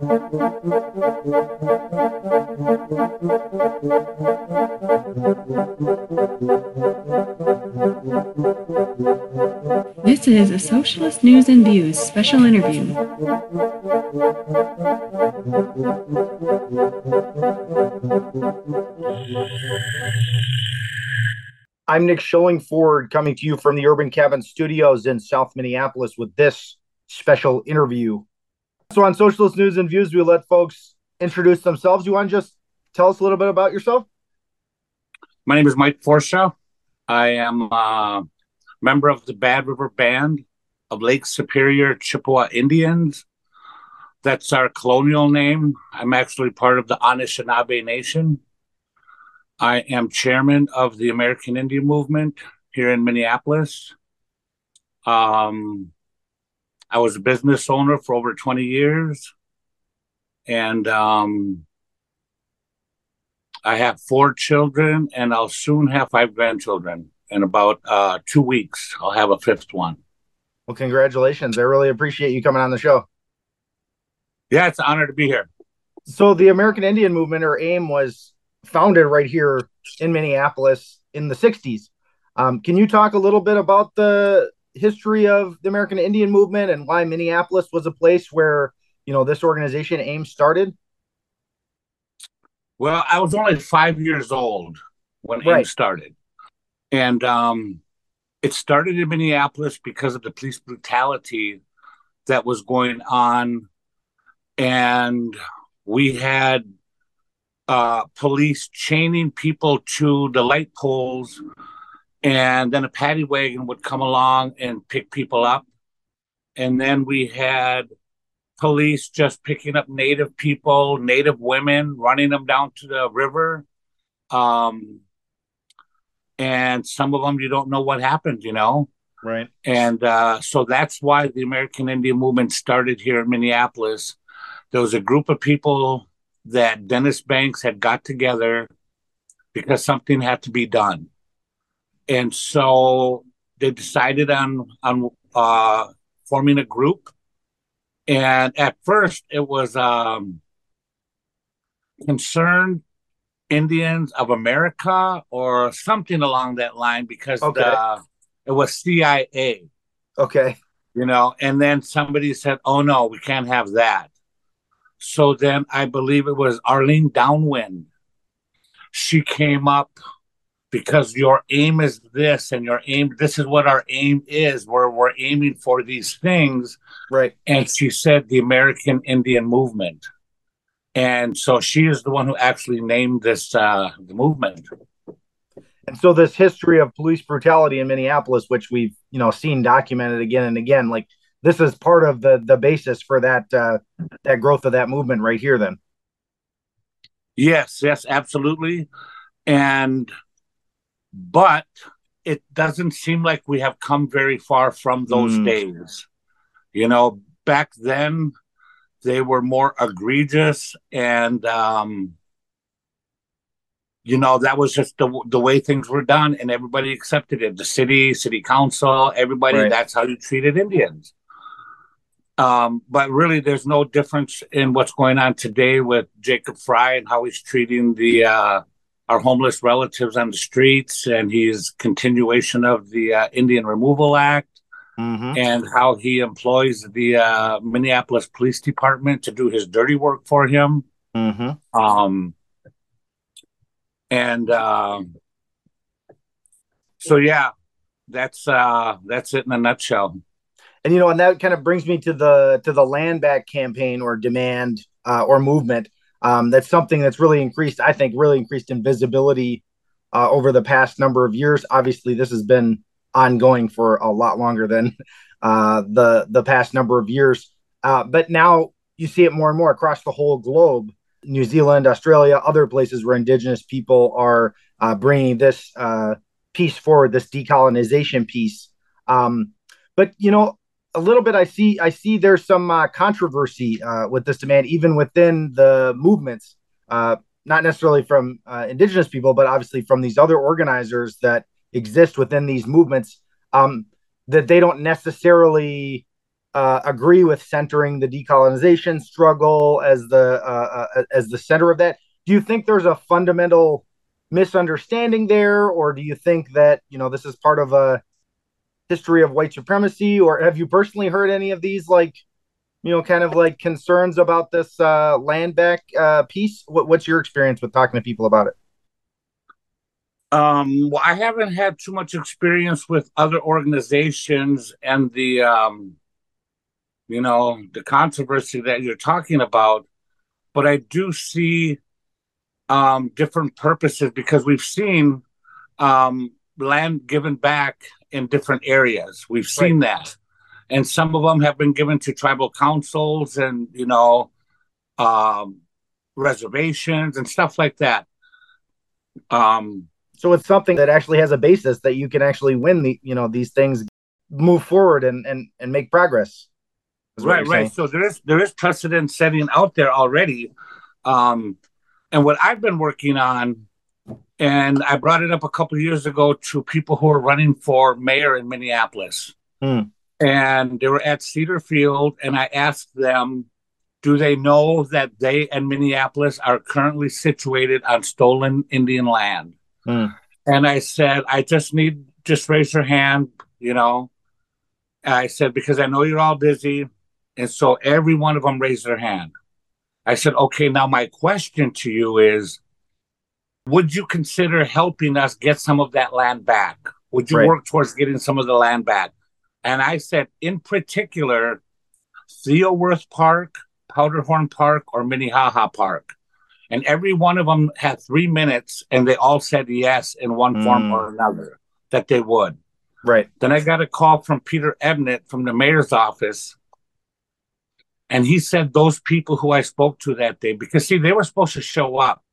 This is a Socialist News and Views special interview. I'm Nick Schillingford coming to you from the Urban Cabin Studios in South Minneapolis with this special interview. So, on Socialist News and Views, we let folks introduce themselves. You want to just tell us a little bit about yourself? My name is Mike Forcia. I am a member of the Bad River Band of Lake Superior Chippewa Indians. That's our colonial name. I'm actually part of the Anishinaabe Nation. I am chairman of the American Indian Movement here in Minneapolis. Um, I was a business owner for over 20 years. And um, I have four children, and I'll soon have five grandchildren. In about uh, two weeks, I'll have a fifth one. Well, congratulations. I really appreciate you coming on the show. Yeah, it's an honor to be here. So, the American Indian Movement, or AIM, was founded right here in Minneapolis in the 60s. Um, can you talk a little bit about the history of the American Indian movement and why Minneapolis was a place where, you know, this organization AIM started? Well, I was only five years old when right. AIM started. And um, it started in Minneapolis because of the police brutality that was going on. And we had uh, police chaining people to the light poles, and then a paddy wagon would come along and pick people up. And then we had police just picking up native people, native women, running them down to the river. Um, and some of them you don't know what happened, you know? Right. And uh, so that's why the American Indian movement started here in Minneapolis. There was a group of people that Dennis Banks had got together because something had to be done. And so they decided on on uh, forming a group. And at first, it was um, concerned Indians of America or something along that line because okay. the, it was CIA. Okay. You know, and then somebody said, "Oh no, we can't have that." So then I believe it was Arlene Downwind. She came up because your aim is this and your aim this is what our aim is where we're aiming for these things. Right. And she said the american indian movement. And so she is the one who actually named this uh the movement. And so this history of police brutality in minneapolis which we've you know seen documented again and again like this is part of the the basis for that uh, that growth of that movement right here. Then, yes, yes, absolutely, and but it doesn't seem like we have come very far from those mm. days. You know, back then they were more egregious and um you know that was just the the way things were done and everybody accepted it the city city council everybody right. that's how you treated indians um, but really, there's no difference in what's going on today with Jacob Frey and how he's treating the uh, our homeless relatives on the streets, and his continuation of the uh, Indian Removal Act, mm-hmm. and how he employs the uh, Minneapolis Police Department to do his dirty work for him. Mm-hmm. Um, and um, so, yeah, that's uh, that's it in a nutshell and you know, and that kind of brings me to the to the land back campaign or demand uh, or movement. Um, that's something that's really increased. I think really increased in visibility uh, over the past number of years. Obviously, this has been ongoing for a lot longer than uh, the the past number of years. Uh, but now you see it more and more across the whole globe. New Zealand, Australia, other places where Indigenous people are uh, bringing this uh, piece forward, this decolonization piece. Um, but you know, a little bit i see i see there's some uh, controversy uh, with this demand even within the movements uh, not necessarily from uh, indigenous people but obviously from these other organizers that exist within these movements um, that they don't necessarily uh, agree with centering the decolonization struggle as the uh, as the center of that. Do you think there's a fundamental misunderstanding there, or do you think that you know this is part of a history of white supremacy, or have you personally heard any of these like you know kind of like concerns about this uh, land back uh, piece? What, what's your experience with talking to people about it? Um, well, I haven't had too much experience with other organizations and the, um, you know, the controversy that you're talking about, but I do see um, different purposes because we've seen um, land given back in different areas. We've seen right. that, and some of them have been given to tribal councils and you know um, reservations and stuff like that. Um, so it's something that actually has a basis that you can actually win the you know these things, move forward and and and make progress. Right, right. So there is there is precedent setting out there already. Um, and what I've been working on, and I brought it up a couple years ago to people who are running for mayor in Minneapolis. Hmm. And they were at Cedar Field, and I asked them, do they know that they and Minneapolis are currently situated on stolen Indian land? Hmm. And I said, I just need, just raise your hand, you know. I said, because I know you're all busy. And so every one of them raised their hand. I said, okay, now my question to you is would you consider helping us get some of that land back? Would you right. work towards getting some of the land back? And I said, in particular, Theo Wirth Park, Powderhorn Park, or Minnehaha Park. And every one of them had three minutes, and they all said yes in one mm. form or another that they would. Right. Then I got a call from Peter Ebnet from the mayor's office and he said those people who I spoke to that day, because see, they were supposed to show up.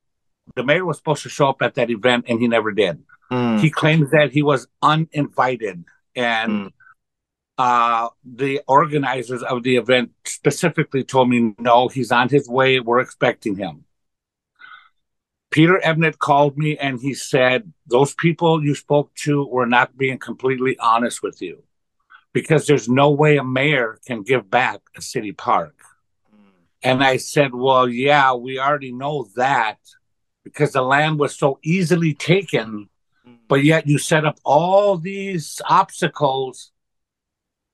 The mayor was supposed to show up at that event, and he never did. Mm. He claims that he was uninvited, and mm. uh, the organizers of the event specifically told me, "No, he's on his way. We're expecting him." Peter Ebnet called me and he said, Those people you spoke to were not being completely honest with you because there's no way a mayor can give back a city park. And I said, Well, yeah, we already know that because the land was so easily taken, but yet you set up all these obstacles.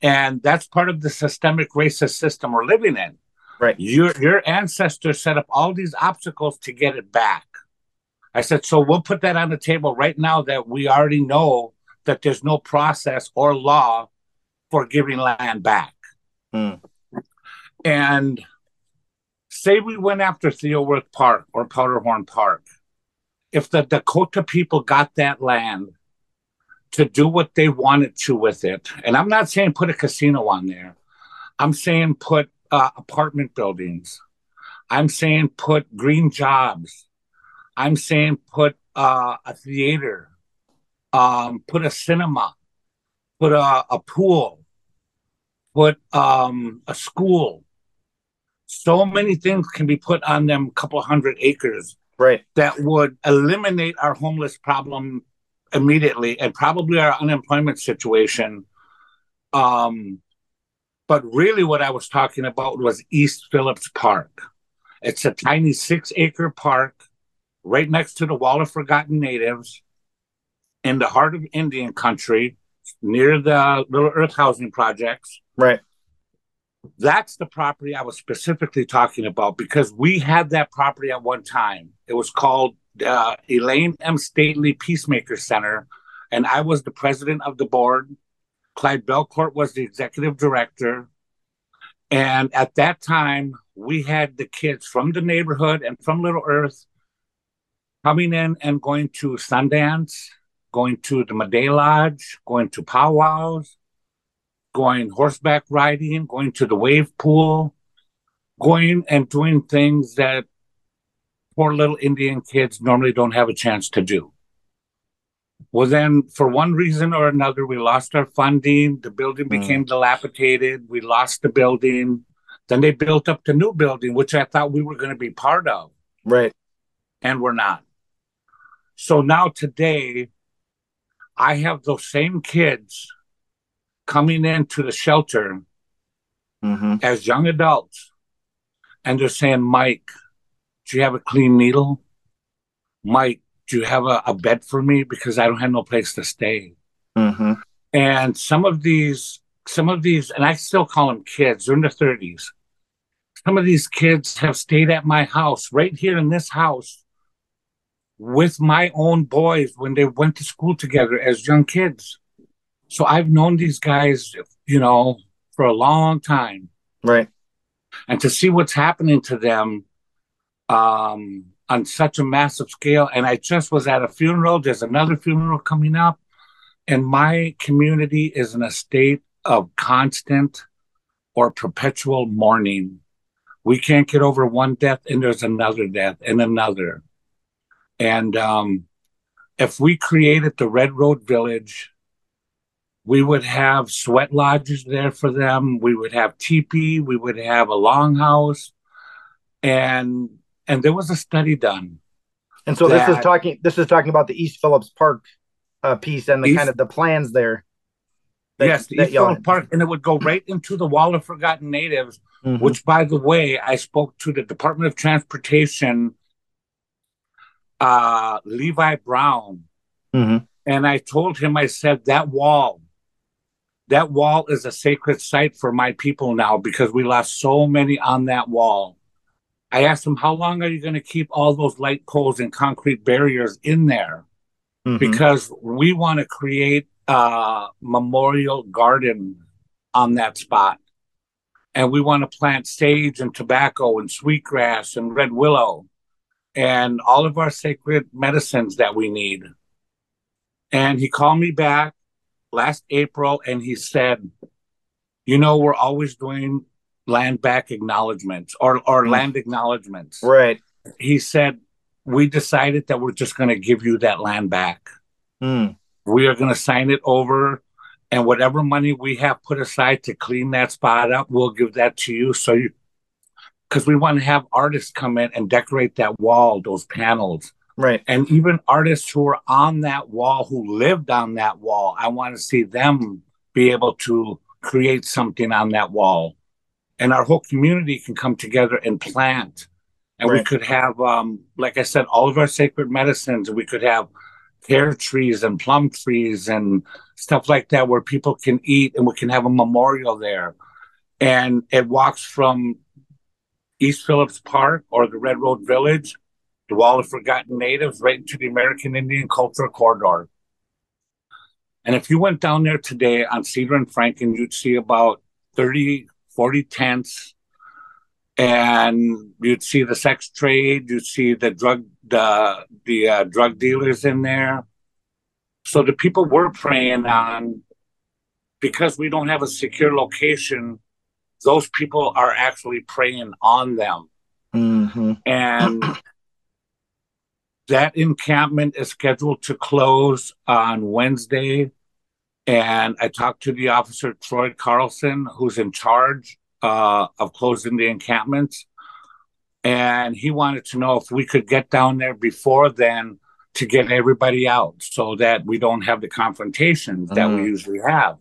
And that's part of the systemic racist system we're living in. Right. Your your ancestors set up all these obstacles to get it back. I said, so we'll put that on the table right now that we already know that there's no process or law for giving land back. Hmm. And say we went after Theo Wirth Park or Powderhorn Park. If the Dakota people got that land to do what they wanted to with it, and I'm not saying put a casino on there, I'm saying put uh, apartment buildings, I'm saying put green jobs, I'm saying put uh, a theater, um, put a cinema, put a, a pool, put um, a school. So many things can be put on them couple hundred acres. Right. That would eliminate our homeless problem immediately and probably our unemployment situation. Um, but really, what I was talking about was East Phillips Park. It's a tiny six acre park right next to the Wall of Forgotten Natives in the heart of Indian country near the Little Earth housing projects. Right. That's the property I was specifically talking about because we had that property at one time. It was called uh, Elaine M. Stately Peacemaker Center, and I was the president of the board. Clyde Bellecourt was the executive director. And at that time, we had the kids from the neighborhood and from Little Earth coming in and going to Sundance, going to the Maday Lodge, going to powwows, going horseback riding, going to the wave pool, going and doing things that poor little Indian kids normally don't have a chance to do. Well, then, for one reason or another, we lost our funding. The building mm. became dilapidated. We lost the building. Then they built up the new building, which I thought we were going to be part of. Right. And we're not. So now, today, I have those same kids coming into the shelter mm-hmm. as young adults, and they're saying, Mike, do you have a clean needle? Mike, do you have a, a bed for me? Because I don't have no place to stay. Mm-hmm. And some of these, some of these, and I still call them kids, they're in their 30s. Some of these kids have stayed at my house, right here in this house, with my own boys when they went to school together as young kids. So I've known these guys, you know, for a long time. Right. And to see what's happening to them um, on such a massive scale. And I just was at a funeral. There's another funeral coming up. And my community is in a state of constant or perpetual mourning. We can't get over one death, and there's another death, and another. And um, if we created the Red Road Village, we would have sweat lodges there for them. We would have teepee. We would have a longhouse, and and there was a study done. And so this is talking. This is talking about the East Phillips Park uh, piece and the East, kind of the plans there. That, yes, the East Phillips Park, and it would go right into the Wall of Forgotten Natives. Mm-hmm. Which, by the way, I spoke to the Department of Transportation uh, Levi Brown. Mm-hmm. And I told him, I said, that wall, that wall is a sacred site for my people now because we lost so many on that wall. I asked him, how long are you going to keep all those light poles and concrete barriers in there? Mm-hmm. Because we want to create a memorial garden on that spot. And we want to plant sage and tobacco and sweetgrass and red willow and all of our sacred medicines that we need. And he called me back last April and he said, You know, we're always doing land back acknowledgments or, or mm. land acknowledgments. Right. He said, We decided that we're just going to give you that land back. Mm. We are going to sign it over. And whatever money we have put aside to clean that spot up, we'll give that to you so you because we want to have artists come in and decorate that wall, those panels. Right. And even artists who are on that wall, who lived on that wall, I want to see them be able to create something on that wall. And our whole community can come together and plant. And right. we could have, um, like I said, all of our sacred medicines. We could have pear trees and plum trees and stuff like that where people can eat and we can have a memorial there. And it walks from East Phillips Park or the Red Road Village, the Wall of Forgotten Natives, right into the American Indian Cultural Corridor. And if you went down there today on Cedar and Franklin, you'd see about 30, 40 tents, and you'd see the sex trade, you'd see the drug, the the uh, drug dealers in there. So the people we're preying on, because we don't have a secure location, those people are actually preying on them. Mm-hmm. And that encampment is scheduled to close on Wednesday. And I talked to the officer, Troy Carlson, who's in charge uh, of closing the encampments. And he wanted to know if we could get down there before then to get everybody out so that we don't have the confrontations mm-hmm. that we mm-hmm. usually have.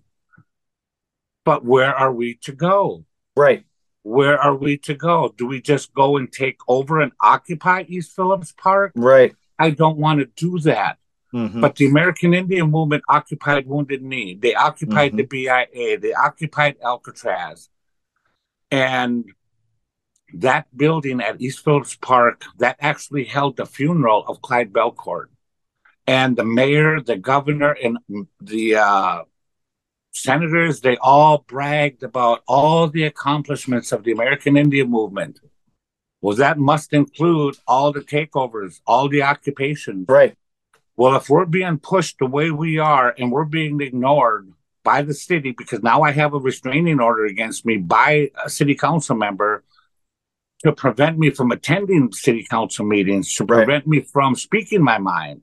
But where are we to go? Right. Where are we to go? Do we just go and take over and occupy East Phillips Park? Right. I don't want to do that. Mm-hmm. But the American Indian movement occupied Wounded Knee. They occupied mm-hmm. the BIA. They occupied Alcatraz. And that building at East Phillips Park, that actually held the funeral of Clyde Bellecourt. And the mayor, the governor, and the uh, senators, they all bragged about all the accomplishments of the American Indian movement. Well, that must include all the takeovers, all the occupations. Right. Well, if we're being pushed the way we are and we're being ignored by the city, because now I have a restraining order against me by a city council member to prevent me from attending city council meetings, to prevent right. me from speaking my mind.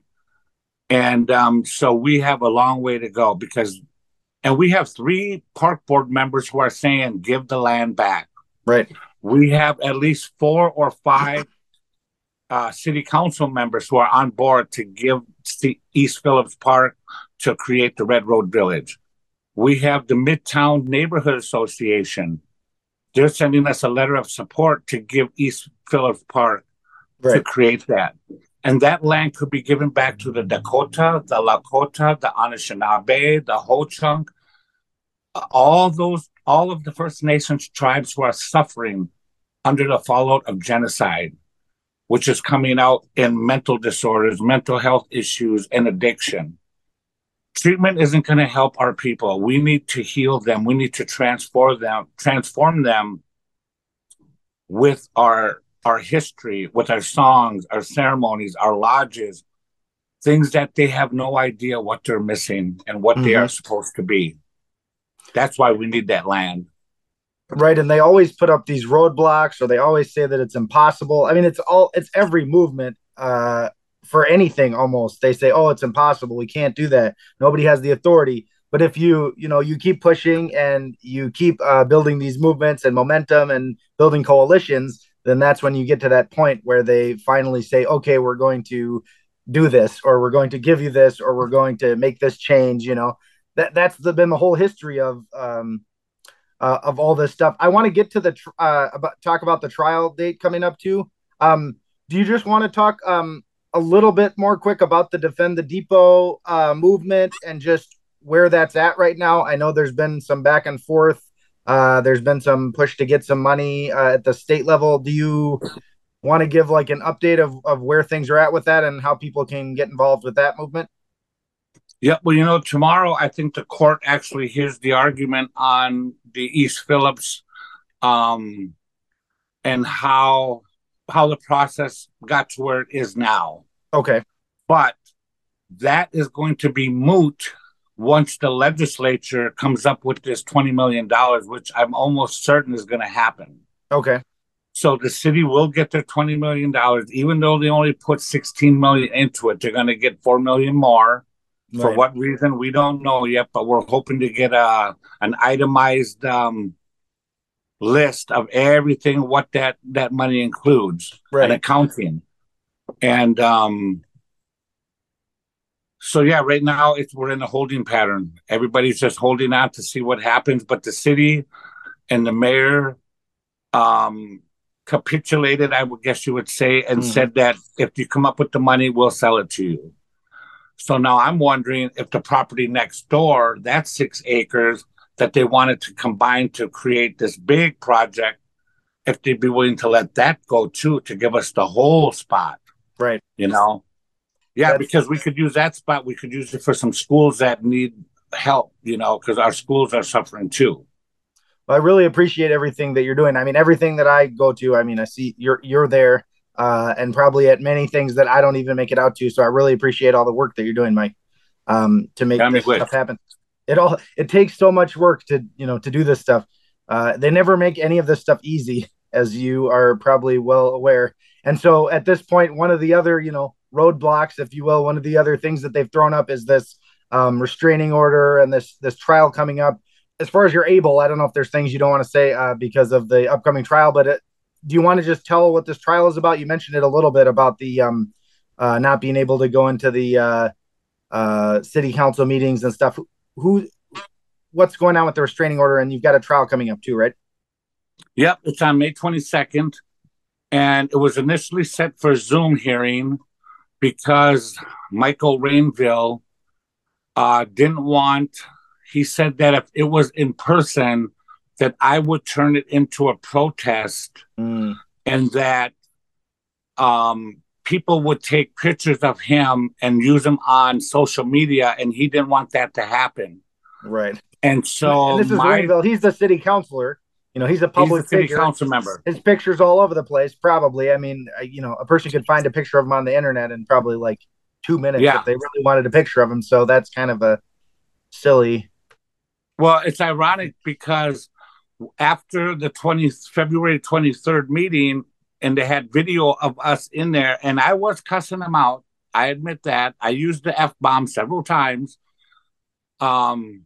And um, so we have a long way to go because and we have three park board members who are saying, give the land back. Right. We have at least four or five uh, city council members who are on board to give East Phillips Park to create the Red Road Village. We have the Midtown Neighborhood Association they're sending us a letter of support to give East Phillips Park right. to create that. And that land could be given back to the Dakota, the Lakota, the Anishinaabe, the Ho Chunk, all those, all of the First Nations tribes who are suffering under the fallout of genocide, which is coming out in mental disorders, mental health issues, and addiction. Treatment isn't going to help our people. We need to heal them. We need to transform them, transform them with our our history, with our songs, our ceremonies, our lodges, things that they have no idea what they're missing and what mm-hmm. they are supposed to be. That's why we need that land. Right. And they always put up these roadblocks or they always say that it's impossible. I mean, it's all, it's every movement uh, for anything almost. They say, oh, it's impossible. We can't do that. Nobody has the authority. But if you, you know, you keep pushing and you keep uh, building these movements and momentum and building coalitions, then that's when you get to that point where they finally say, okay, we're going to do this, or we're going to give you this, or we're going to make this change. You know, that that's the, been the whole history of um, uh, of all this stuff. I want to get to the tr- uh, about talk about the trial date coming up too. Um, do you just want to talk um, a little bit more quick about the defend the depot uh, movement and just where that's at right now? I know there's been some back and forth uh, there's been some push to get some money uh, at the state level. Do you want to give like an update of, of where things are at with that and how people can get involved with that movement? Yeah, well, you know, tomorrow I think the court actually hears the argument on the East Phillips um, and how how the process got to where it is now. Okay. But that is going to be moot once the legislature comes up with this $20 million, which I'm almost certain is going to happen. Okay. So the city will get their $20 million, even though they only put 16 million into it, they're going to get 4 million more. Right. For what reason, we don't know yet, but we're hoping to get a an itemized um, list of everything what that that money includes right. and accounting. And um, so yeah, right now it's we're in a holding pattern. Everybody's just holding out to see what happens, but the city and the mayor um capitulated, I would guess you would say, and mm. said that if you come up with the money, we'll sell it to you. So now I'm wondering if the property next door, that's six acres that they wanted to combine to create this big project, if they'd be willing to let that go too, to give us the whole spot. Right. You know? Yeah, That's, because we could use that spot. We could use it for some schools that need help, you know, because our schools are suffering too. Well, I really appreciate everything that you're doing. I mean, everything that I go to, I mean, I see you're you're there, uh, and probably at many things that I don't even make it out to. So I really appreciate all the work that you're doing, Mike, um, to make this stuff happen. It all it takes so much work to you know to do this stuff. Uh, they never make any of this stuff easy, as you are probably well aware. And so at this point, one of the other you know roadblocks, if you will. One of the other things that they've thrown up is this um, restraining order and this this trial coming up. As far as you're able, I don't know if there's things you don't want to say uh, because of the upcoming trial, but it, do you want to just tell what this trial is about? You mentioned it a little bit about the um, uh, not being able to go into the uh, uh city council meetings and stuff. Who, what's going on with the restraining order? And you've got a trial coming up too, right? Yep, it's on May 22nd, and it was initially set for Zoom hearing because Michael Rainville uh, didn't want, he said that if it was in person, that I would turn it into a protest mm. and that um, people would take pictures of him and use them on social media, and he didn't want that to happen. Right. And so and this is my, Rainville. He's the city councilor. You know, he's a public he's city figure. council member. His pictures all over the place. Probably. I mean, you know, a person could find a picture of him on the internet in probably like two minutes yeah. if they really wanted a picture of him. So that's kind of a silly. Well, it's ironic because after the 20 February 23rd meeting, and they had video of us in there, and I was cussing them out. I admit that I used the f bomb several times. Um,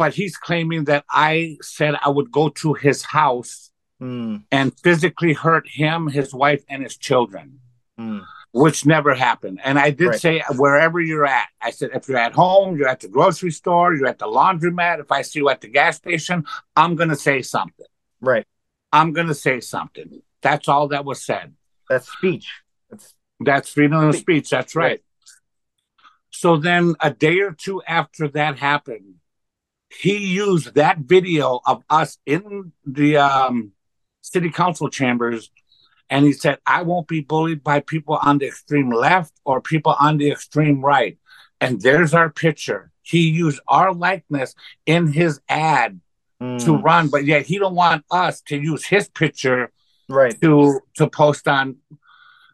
but he's claiming that I said I would go to his house mm. and physically hurt him, his wife, and his children. Mm. which never happened. And I did Right. say wherever you're at, I said if you're at home, you're at the grocery store, you're at the laundromat, if I see you at the gas station, I'm gonna say something. Right. I'm gonna say something. That's all that was said. That's speech. That's That's freedom of speech. That's right. Right. So then a day or two after that happened, he used that video of us in the um, city council chambers and he said, I won't be bullied by people on the extreme left or people on the extreme right. And there's our picture. He used our likeness in his ad to mm, run, but yet he don't want us to use his picture right. to to post on.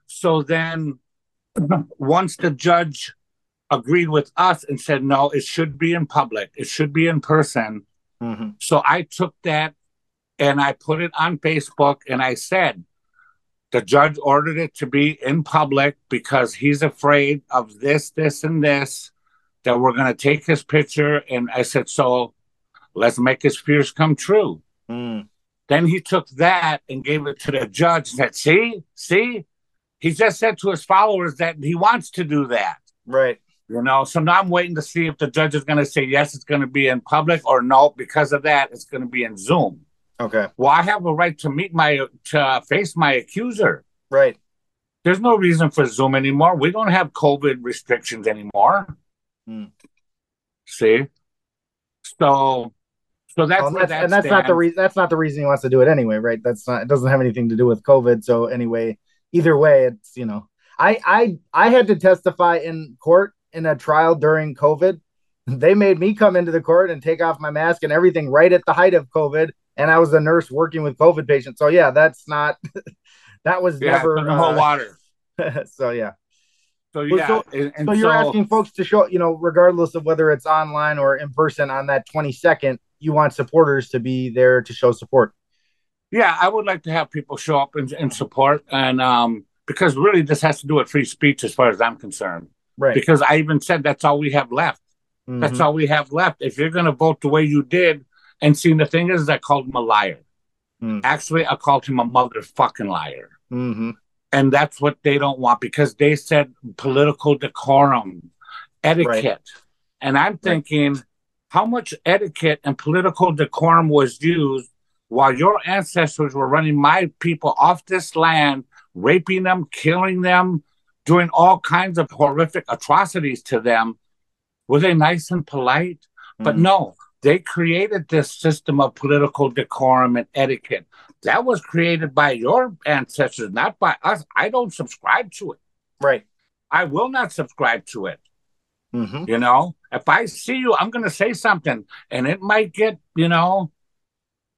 So then, once the judge agreed with us and said no, it should be in public, it should be in person. hmm So I took that and I put it on Facebook and I said, the judge ordered it to be in public because he's afraid of this, this, and this, that we're going to take his picture. And I said, so let's make his fears come true. Mm, Then he took that and gave it to the judge and said, See, see, he just said to his followers that he wants to do that. right. You know, so now I'm waiting to see if the judge is going to say yes, it's going to be in public, or no, because of that, it's going to be in Zoom. Okay. Well, I have a right to meet my to face my accuser. Right. There's no reason for Zoom anymore. We don't have COVID restrictions anymore. Hmm. See, so so that's Well, that's, that and that's not the reason. That's not the reason he wants to do it anyway, right? That's not. It doesn't have anything to do with COVID. So anyway, either way, it's you know, I I I had to testify in court in a trial during COVID. They made me come into the court and take off my mask and everything right at the height of COVID, and I was a nurse working with COVID patients. So yeah, that's not. that was Yeah, never. the whole uh, water. so yeah. So yeah, so- and, and So you're asking folks to show, you know, regardless of whether it's online or in person on that 22nd, you want supporters to be there to show support. Yeah, I would like to have people show up and, and support, and um, because really this has to do with free speech as far as I'm concerned. Right. Because I even said that's all we have left. That's Mhm. all we have left. If you're going to vote the way you did, and see, the thing is, I called him a liar. Hmm. Actually, I called him a motherfucking liar, Mhm. and that's what they don't want because they said political decorum, etiquette, and I'm thinking, how much etiquette and political decorum was used while your ancestors were running my people off this land, raping them, killing them, doing all kinds of horrific atrocities to them. Were they nice and polite? But Mhm. no, they created this system of political decorum and etiquette. That was created by your ancestors, not by us. I don't subscribe to it. Right. I will not subscribe to it. Mhm. You know, if I see you, I'm going to say something, and it might get, you know,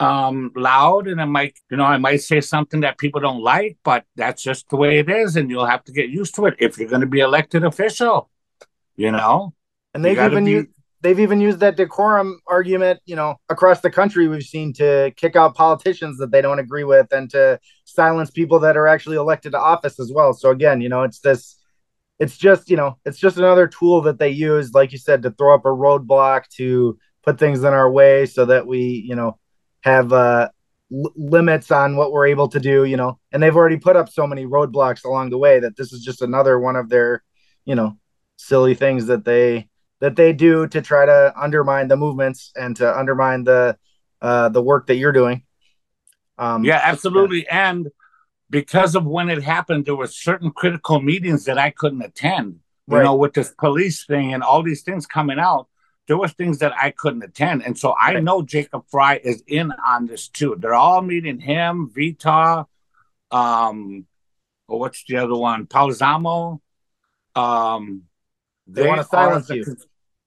um, loud, and I might, you know, I might say something that people don't like, but that's just the way it is, and you'll have to get used to it if you're going to be elected official. You know, And they've even be- used they've even used that decorum argument, you know, across the country we've seen to kick out politicians that they don't agree with and to silence people that are actually elected to office as well. So again, you know, it's this it's just, you know, it's just another tool that they use like you said to throw up a roadblock to put things in our way so that we, you know, have uh l- limits on what we're able to do, you know. And they've already put up so many roadblocks along the way that this is just another one of their, you know, silly things that they that they do to try to undermine the movements and to undermine the uh, the work that you're doing. Um, yeah, absolutely. And because of when it happened, there were certain critical meetings that I couldn't attend. You Right. know, with this police thing and all these things coming out, there was things that I couldn't attend. And so I know Jacob Frey is in on this too. They're all meeting him, Vita, um, or what's the other one? Palzamo. Um, They wanna silence the you. con-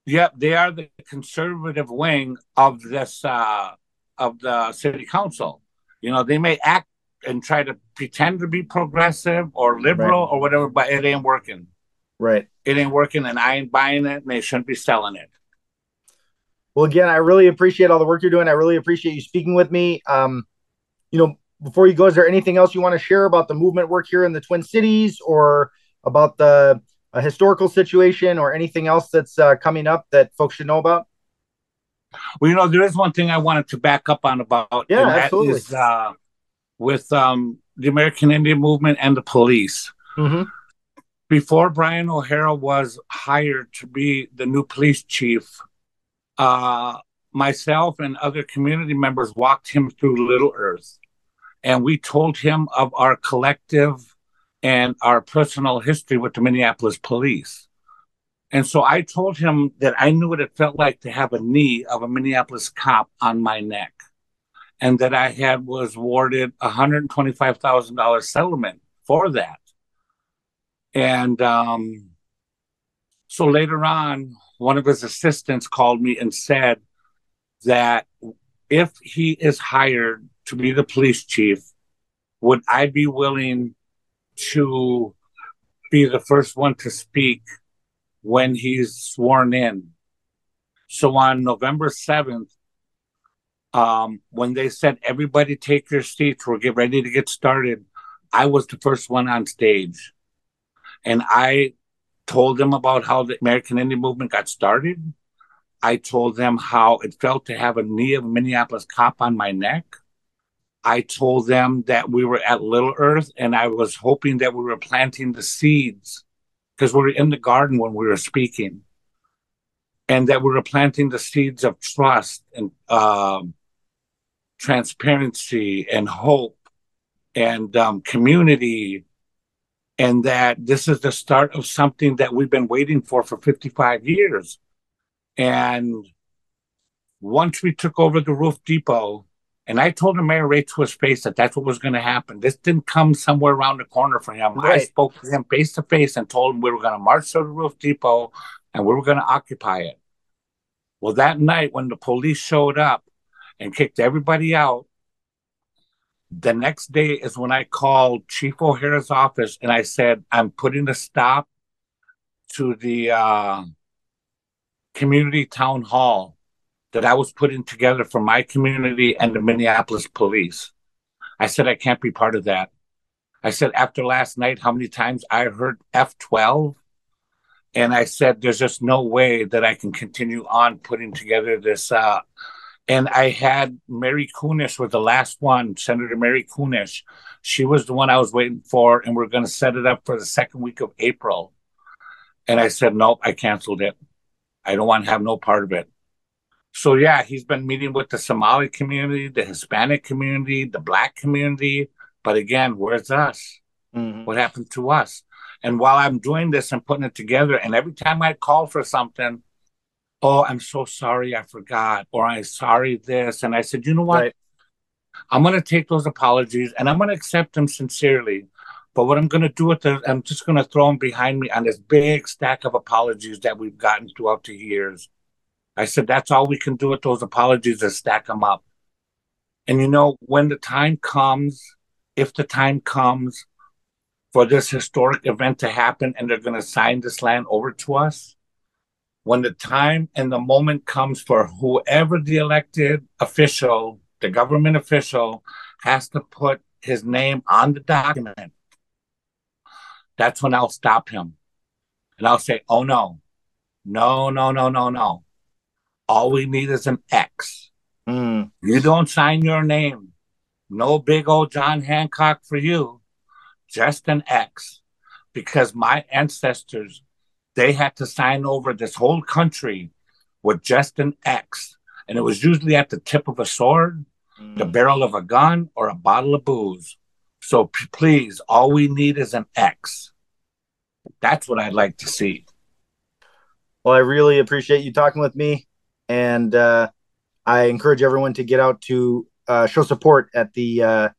Yep, they are the conservative wing of this uh, of the city council. You know, they may act and try to pretend to be progressive or liberal or whatever, but it ain't working. right. It ain't working, and I ain't buying it, and they shouldn't be selling it. Well, again, I really appreciate all the work you're doing. I really appreciate you speaking with me. Um, you know, before you go, is there anything else you want to share about the movement work here in the Twin Cities, or about the uh, historical situation, or anything else that's uh, coming up that folks should know about? Well, you know, there is one thing I wanted to back up on about, Yeah, absolutely. is, uh, with um, the American Indian movement and the police. Mm-hmm. before Brian O'Hara was hired to be the new police chief, uh, myself and other community members walked him through Little Earth. And we told him of our collective and our personal history with the Minneapolis police. And so I told him that I knew what it felt like to have a knee of a Minneapolis cop on my neck and that I had was awarded a $125,000 settlement for that. And um, so later on, one of his assistants called me and said that if he is hired to be the police chief, would I be willing to be the first one to speak when he's sworn in? So on November 7th, um, when they said, everybody take your seats, we're get ready to get started, I was the first one on stage. And I told them about how the American Indian movement got started. I told them how it felt to have a knee of Minneapolis cop on my neck. I told them that we were at Little Earth and I was hoping that we were planting the seeds because we were in the garden when we were speaking and that we were planting the seeds of trust and um, transparency and hope and um, community and that this is the start of something that we've been waiting for for 55 years. And once we took over the roof depot, and I told the mayor right to his face that that's what was going to happen. This didn't come somewhere around the corner for him. Right. I spoke to him face to face and told him we were going to march to the roof depot and we were going to occupy it. Well, that night when the police showed up and kicked everybody out, the next day is when I called Chief O'Hara's office and I said, I'm putting a stop to the uh, community town hall that I was putting together for my community and the Minneapolis police. I said, I can't be part of that. I said, after last night, how many times I heard F12? And I said, there's just no way that I can continue on putting together this uh, and I had Mary Kunesh was the last one, Senator Mary Kunesh. She was the one I was waiting for, and we are going to set it up for the second week of April. And I said, nope, I canceled it. I don't want to have no part of it. So yeah, he's been meeting with the Somali community, the Hispanic community, the Black community. But again, where's us? Mm-hmm. What happened to us? And while I'm doing this and putting it together, and every time I call for something, oh, I'm so sorry, I forgot, or I'm sorry this. And I said, you know what? Right. I'm going to take those apologies and I'm going to accept them sincerely. But what I'm going to do with them, I'm just going to throw them behind me on this big stack of apologies that we've gotten throughout the years. I said, that's all we can do with those apologies is stack them up. And you know, when the time comes, if the time comes for this historic event to happen and they're going to sign this land over to us, when the time and the moment comes for whoever the elected official, the government official, has to put his name on the document, that's when I'll stop him. And I'll say, oh no, no, no, no, no, no. All we need is an X. Mm. You don't sign your name. No big old John Hancock for you, just an X. Because my ancestors they had to sign over this whole country with just an X. And it was usually at the tip of a sword, mm. the barrel of a gun, or a bottle of booze. So p- please, all we need is an X. That's what I'd like to see. Well, I really appreciate you talking with me. And uh, I encourage everyone to get out to uh, show support at the uh,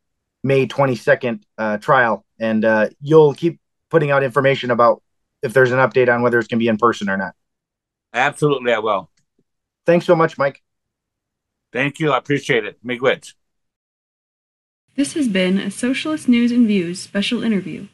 May 22nd uh, trial. And uh, you'll keep putting out information about if there's an update on whether it's going to be in person or not. Absolutely, I will. Thanks so much, Mike. Thank you. I appreciate it. Miigwech. This has been a Socialist News and Views special interview.